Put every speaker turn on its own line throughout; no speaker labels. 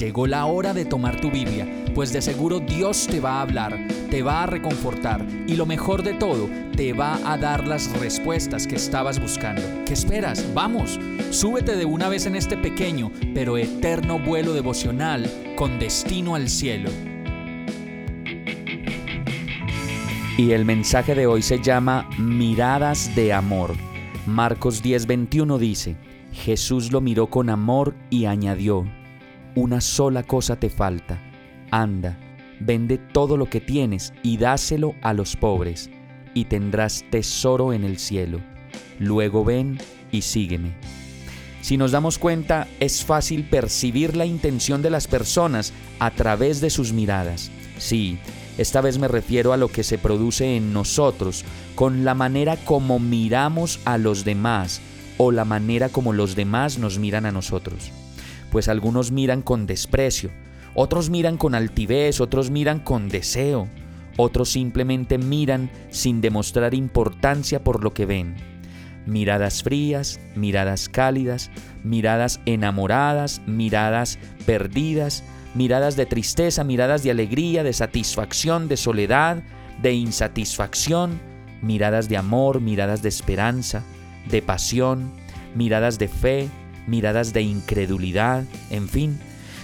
Llegó la hora de tomar tu Biblia, pues de seguro Dios te va a hablar, te va a reconfortar y lo mejor de todo, te va a dar las respuestas que estabas buscando. ¿Qué esperas? Vamos, súbete de una vez en este pequeño pero eterno vuelo devocional con destino al cielo.
Y el mensaje de hoy se llama Miradas de Amor. Marcos 10:21 dice, Jesús lo miró con amor y añadió, una sola cosa te falta. Anda, vende todo lo que tienes y dáselo a los pobres, y tendrás tesoro en el cielo. Luego ven y sígueme. Si nos damos cuenta, es fácil percibir la intención de las personas a través de sus miradas. Sí, esta vez me refiero a lo que se produce en nosotros, con la manera como miramos a los demás o la manera como los demás nos miran a nosotros pues algunos miran con desprecio, otros miran con altivez, otros miran con deseo, otros simplemente miran sin demostrar importancia por lo que ven. Miradas frías, miradas cálidas, miradas enamoradas, miradas perdidas, miradas de tristeza, miradas de alegría, de satisfacción, de soledad, de insatisfacción, miradas de amor, miradas de esperanza, de pasión, miradas de fe, miradas de incredulidad, en fin.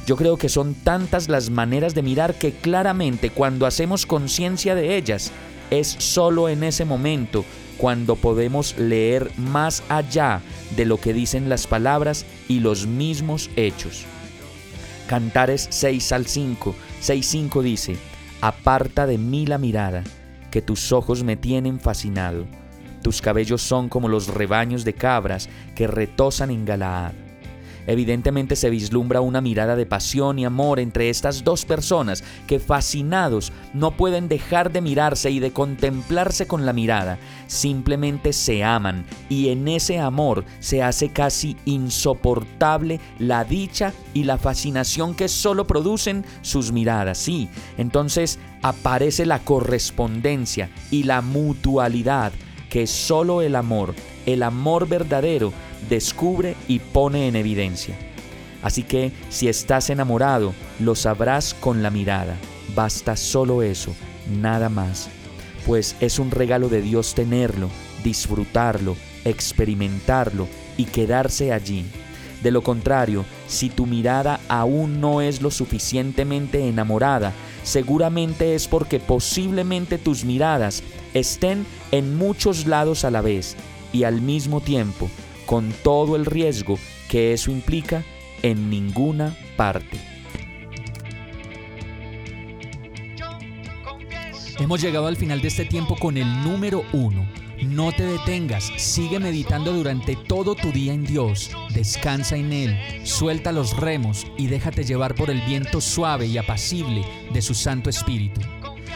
Yo creo que son tantas las maneras de mirar que claramente cuando hacemos conciencia de ellas, es solo en ese momento cuando podemos leer más allá de lo que dicen las palabras y los mismos hechos. Cantares 6 al 5, 6.5 dice, Aparta de mí la mirada, que tus ojos me tienen fascinado tus cabellos son como los rebaños de cabras que retosan en Galaad. Evidentemente se vislumbra una mirada de pasión y amor entre estas dos personas que fascinados no pueden dejar de mirarse y de contemplarse con la mirada, simplemente se aman y en ese amor se hace casi insoportable la dicha y la fascinación que solo producen sus miradas. Sí, entonces aparece la correspondencia y la mutualidad que solo el amor, el amor verdadero, descubre y pone en evidencia. Así que si estás enamorado, lo sabrás con la mirada. Basta solo eso, nada más. Pues es un regalo de Dios tenerlo, disfrutarlo, experimentarlo y quedarse allí. De lo contrario, si tu mirada aún no es lo suficientemente enamorada, seguramente es porque posiblemente tus miradas estén en muchos lados a la vez y al mismo tiempo, con todo el riesgo que eso implica en ninguna parte.
Hemos llegado al final de este tiempo con el número uno. No te detengas, sigue meditando durante todo tu día en Dios, descansa en Él, suelta los remos y déjate llevar por el viento suave y apacible de su Santo Espíritu.